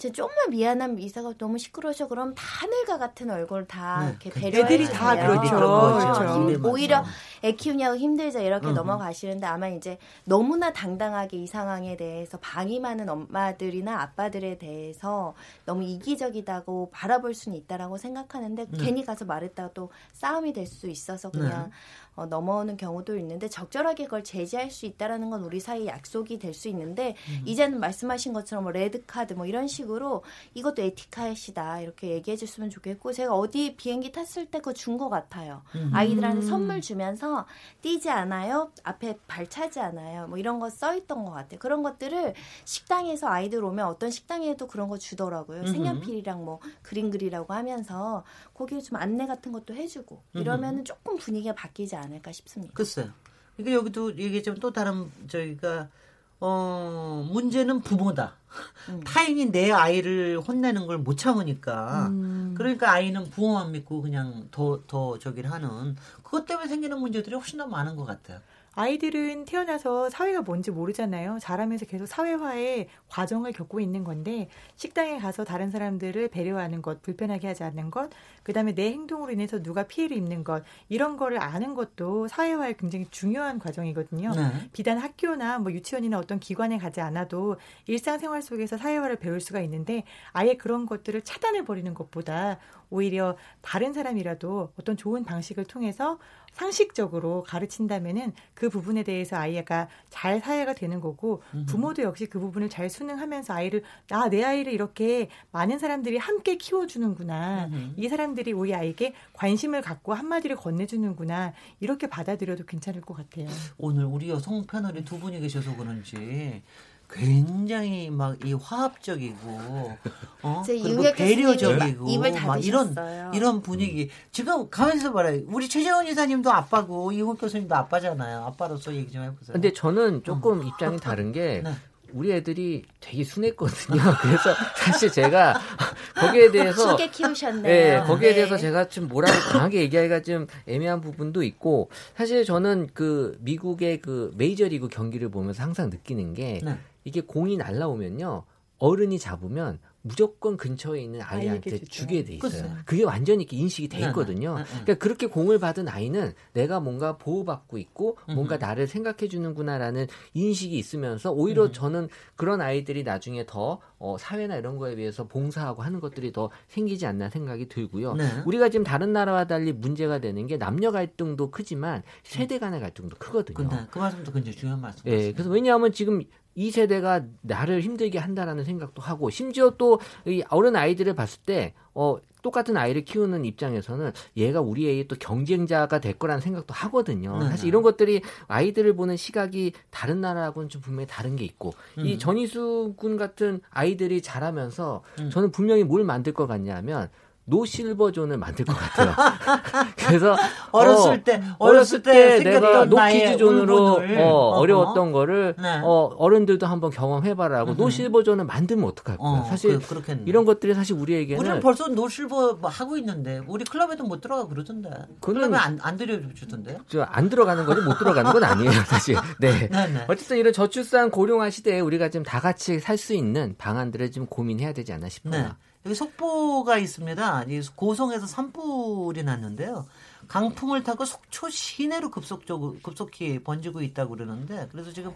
제 조금만 미안한 미사가 너무 시끄러워서 그럼 하늘과 같은 얼굴 다 네. 이렇게 배려해 애들이 다 그렇죠. 그렇죠. 힘, 오히려 애 키우냐고 힘들자 이렇게 음. 넘어가시는데 아마 이제 너무나 당당하게 이 상황에 대해서 방임하는 엄마들이나 아빠들에 대해서 너무 이기적이다고 바라볼 수는 있다라고 생각하는데 네. 괜히 가서 말했다가 또 싸움이 될 수 있어서 그냥 네. 어, 넘어오는 경우도 있는데 적절하게 그걸 제지할 수 있다라는 건 우리 사이 약속이 될 수 있는데 음. 이제는 말씀하신 것처럼 뭐 레드 카드 뭐 이런 식으로 이것도 에티카이시다 이렇게 얘기해 줬으면 좋겠고 제가 어디 비행기 탔을 때 그거 준 것 같아요. 음. 아이들한테 선물 주면서 뛰지 않아요. 앞에 발 차지 않아요. 뭐 이런 거 써 있던 것 같아요. 그런 것들을 식당에서 아이들 오면 어떤 식당에도 그런 거 주더라고요. 음. 색연필이랑 뭐 그림 그리라고 하면서 거기에 좀 안내 같은 것도 해주고 이러면은 조금 분위기가 바뀌지. 않을까 싶습니다. 글쎄요. 그러니까 여기도 얘기했지만 또 다른 저희가 어 문제는 부모다. 음. (laughs) 타인이 내 아이를 혼내는 걸 못 참으니까 음. 그러니까 아이는 부모만 믿고 그냥 더더 저기를 하는 그것 때문에 생기는 문제들이 훨씬 더 많은 것 같아요. 아이들은 태어나서 사회가 뭔지 모르잖아요. 자라면서 계속 사회화의 과정을 겪고 있는 건데 식당에 가서 다른 사람들을 배려하는 것, 불편하게 하지 않는 것, 그다음에 내 행동으로 인해서 누가 피해를 입는 것 이런 거를 아는 것도 사회화에 굉장히 중요한 과정이거든요. 네. 비단 학교나 뭐 유치원이나 어떤 기관에 가지 않아도 일상생활 속에서 사회화를 배울 수가 있는데 아예 그런 것들을 차단해 버리는 것보다 오히려 다른 사람이라도 어떤 좋은 방식을 통해서 상식적으로 가르친다면은 그 부분에 대해서 아이가 잘 사회가 되는 거고 부모도 역시 그 부분을 잘 수능하면서 아이를 나 내 아이를 이렇게 많은 사람들이 함께 키워주는구나. 이 사람들이 우리 아이에게 관심을 갖고 한마디를 건네주는구나. 이렇게 받아들여도 괜찮을 것 같아요. 오늘 우리 여성 패널이 두 분이 계셔서 그런지 굉장히 막 이 화합적이고 어 (laughs) 그리고 배려적이고 막 이런 이런 분위기 지금 가만히서 봐요 우리 최재원 이사님도 아빠고 이훈 교수님도 아빠잖아요 아빠로서 얘기 좀 해보세요. 근데 저는 조금 어. 입장이 다른 게 (laughs) 네. 우리 애들이 되게 순했거든요. (laughs) 그래서 사실 제가 거기에 대해서 크게 키우셨네요. 네, 거기에 네. 대해서 제가 좀 뭐라고 강하게 얘기하기가 좀 애매한 부분도 있고 사실 저는 그 미국의 그 메이저리그 경기를 보면서 항상 느끼는 게 네. 이게 공이 날라오면요. 어른이 잡으면 무조건 근처에 있는 아이한테 주게 돼 있어요. 그치. 그게 완전히 이렇게 인식이 돼 있거든요. 네, 네, 네. 그러니까 그렇게 공을 받은 아이는 내가 뭔가 보호받고 있고 뭔가 나를 생각해 주는구나라는 인식이 있으면서 오히려 저는 그런 아이들이 나중에 더 어, 사회나 이런 거에 비해서 봉사하고 하는 것들이 더 생기지 않나 생각이 들고요. 네. 우리가 지금 다른 나라와 달리 문제가 되는 게 남녀 갈등도 크지만 세대 간의 갈등도 크거든요. 그, 그 말씀도 굉장히 중요한 말씀. 예. 네, 그래서 왜냐하면 지금 이 세대가 나를 힘들게 한다라는 생각도 하고 심지어 또 이 어른 아이들을 봤을 때 어, 똑같은 아이를 키우는 입장에서는 얘가 우리 애의 또 경쟁자가 될 거라는 생각도 하거든요. 네. 사실 이런 것들이 아이들을 보는 시각이 다른 나라하고는 좀 분명히 다른 게 있고 음. 이 전희수 군 같은 아이들이 자라면서 음. 저는 분명히 뭘 만들 것 같냐면 노 실버존을 만들 것 같아요. (laughs) 그래서 어렸을 어, 때 어렸을 때, 때 내가 노키즈 존으로 어, 어려웠던 거를 네. 어, 어른들도 한번 경험해봐라고 no silver zone을 만들면 어떡할 거야. 어, 사실 그, 이런 것들이 사실 우리에게는 우리는 벌써 no silver 뭐 하고 있는데 우리 클럽에도 못 들어가 그러던데. 클럽에 안, 안 들여주던데. 안 들어가는 거지 못 들어가는 건 아니에요 (laughs) 사실. 네. 네, 네. 어쨌든 이런 저출산 고령화 시대에 우리가 좀다 같이 살 수 있는 방안들을 좀 고민해야 되지 않나 싶어요. 네. 여기 속보가 있습니다. 고성에서 산불이 났는데요. 강풍을 타고 속초 시내로 급속적 급속히 번지고 있다고 그러는데 그래서 지금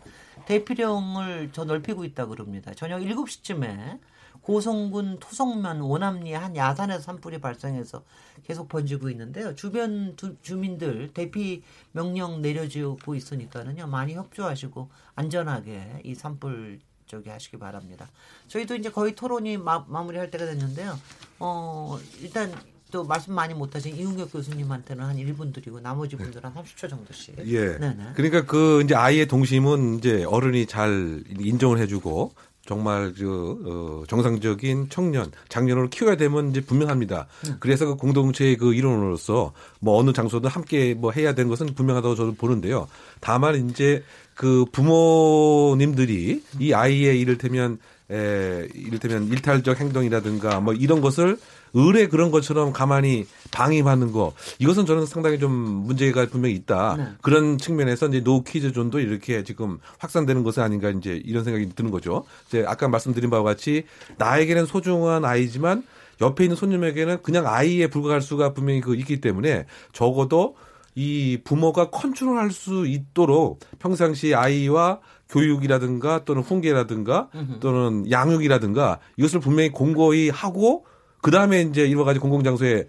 대피령을 더 넓히고 있다고 그럽니다. 저녁 7시쯤에 고성군 토성면 오남리 한 야산에서 산불이 발생해서 계속 번지고 있는데요. 주변 두, 주민들 대피 명령 내려지고 있으니까는요. 많이 협조하시고 안전하게 이 산불 저기 하시기 바랍니다. 저희도 이제 거의 토론이 마, 마무리할 때가 됐는데요. 어, 일단 또 말씀 많이 못하신 이웅혁 교수님한테는 한 1분 드리고 나머지 분들은 한 30초 정도씩. 예. 네네. 그러니까 그 이제 아이의 동심은 이제 어른이 잘 인정을 해주고 정말 그 어, 정상적인 청년, 장년으로 키워야 되면 이제 분명합니다. 음. 그래서 그 공동체의 그 일원으로서 뭐 어느 장소든 함께 뭐 해야 되는 것은 분명하다고 저는 보는데요. 다만 이제 그 부모님들이 이 아이의 이를테면 에, 이를테면 일탈적 행동이라든가 뭐 이런 것을 의례 그런 것처럼 가만히 방임하는 거 이것은 저는 상당히 좀 문제가 분명히 있다. 네. 그런 측면에서 이제 노 키즈 존도 이렇게 지금 확산되는 것은 아닌가 이제 이런 생각이 드는 거죠. 이제 아까 말씀드린 바와 같이 나에게는 소중한 아이지만 옆에 있는 손님에게는 그냥 아이에 불과할 수가 분명히 그 있기 때문에 적어도 이 부모가 컨트롤할 수 있도록 평상시 아이와 교육이라든가 또는 훈계라든가 또는 양육이라든가 이것을 분명히 공고히 하고 그 다음에 이제 이와 같이 공공장소에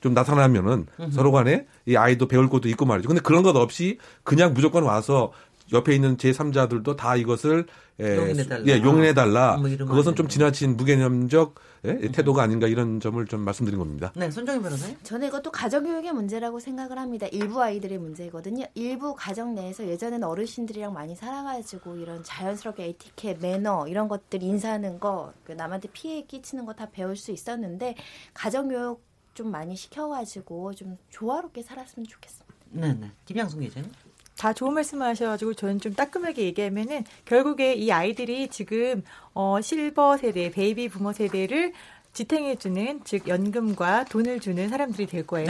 좀 나타나면은 서로 간에 이 아이도 배울 것도 있고 말이죠. 근데 그런 것 없이 그냥 무조건 와서 옆에 있는 제3자들도 다 이것을 예, 용인해달라. 예, 용인해달라. 뭐 그것은 좀 지나친 무개념적 예, 태도가 아닌가 이런 점을 좀 말씀드린 겁니다. 네, 손정희 변호사님. 저는 이것도 가정교육의 문제라고 생각을 합니다. 일부 아이들의 문제거든요. 일부 가정 내에서 예전에는 어르신들이랑 많이 살아가지고 이런 자연스럽게 에티켓, 매너 이런 것들 인사하는 거, 그 남한테 피해 끼치는 거 다 배울 수 있었는데 가정교육 좀 많이 시켜가지고 좀 조화롭게 살았으면 좋겠습니다. 네, 네. 김양순 기자님. 다 좋은 말씀 하셔가지고 저는 좀 따끔하게 얘기하면은 결국에 이 아이들이 지금 어 실버 세대, 베이비 부모 세대를 지탱해주는 즉 연금과 돈을 주는 사람들이 될 거예요.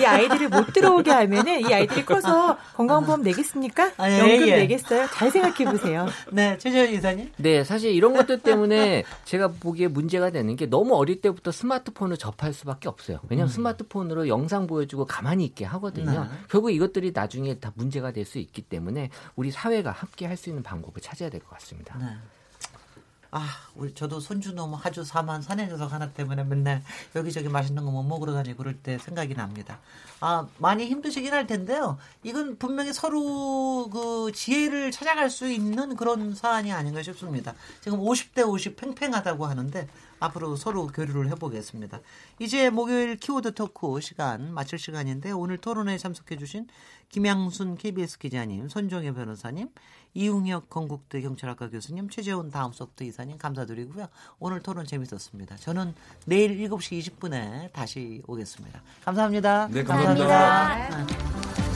이 아이들을 못 들어오게 하면은 이 아이들이 커서 건강보험 내겠습니까? 아, 예, 연금 예. 내겠어요? 잘 생각해 보세요. 네, 최재현 이사님. 네, 사실 이런 것들 때문에 제가 보기에 문제가 되는 게 너무 어릴 때부터 스마트폰을 접할 수밖에 없어요. 왜냐하면 음. 스마트폰으로 영상 보여주고 가만히 있게 하거든요. 네. 결국 이것들이 나중에 다 문제가 될 수 있기 때문에 우리 사회가 함께 할 수 있는 방법을 찾아야 될 것 같습니다. 네. 아, 우리 저도 손주 너무 하주 사만 산행해서 하나 때문에 맨날 여기저기 맛있는 거 못 먹으러 다니고 그럴 때 생각이 납니다. 아, 많이 힘드시긴 할 텐데요. 이건 분명히 서로 그 지혜를 찾아갈 수 있는 그런 사안이 아닌가 싶습니다. 지금 50대 50 팽팽하다고 하는데 앞으로 서로 교류를 해보겠습니다. 이제 목요일 키워드 토크 시간 마칠 시간인데 오늘 토론에 참석해주신 김양순 KBS 기자님, 손종혜 변호사님, 이웅혁 건국대 경찰학과 교수님, 최재훈 다음 소프트 이사님 감사드리고요. 오늘 토론 재밌었습니다. 저는 내일 7시 20분에 다시 오겠습니다. 감사합니다. 네, 감사합니다. 감사합니다. 네.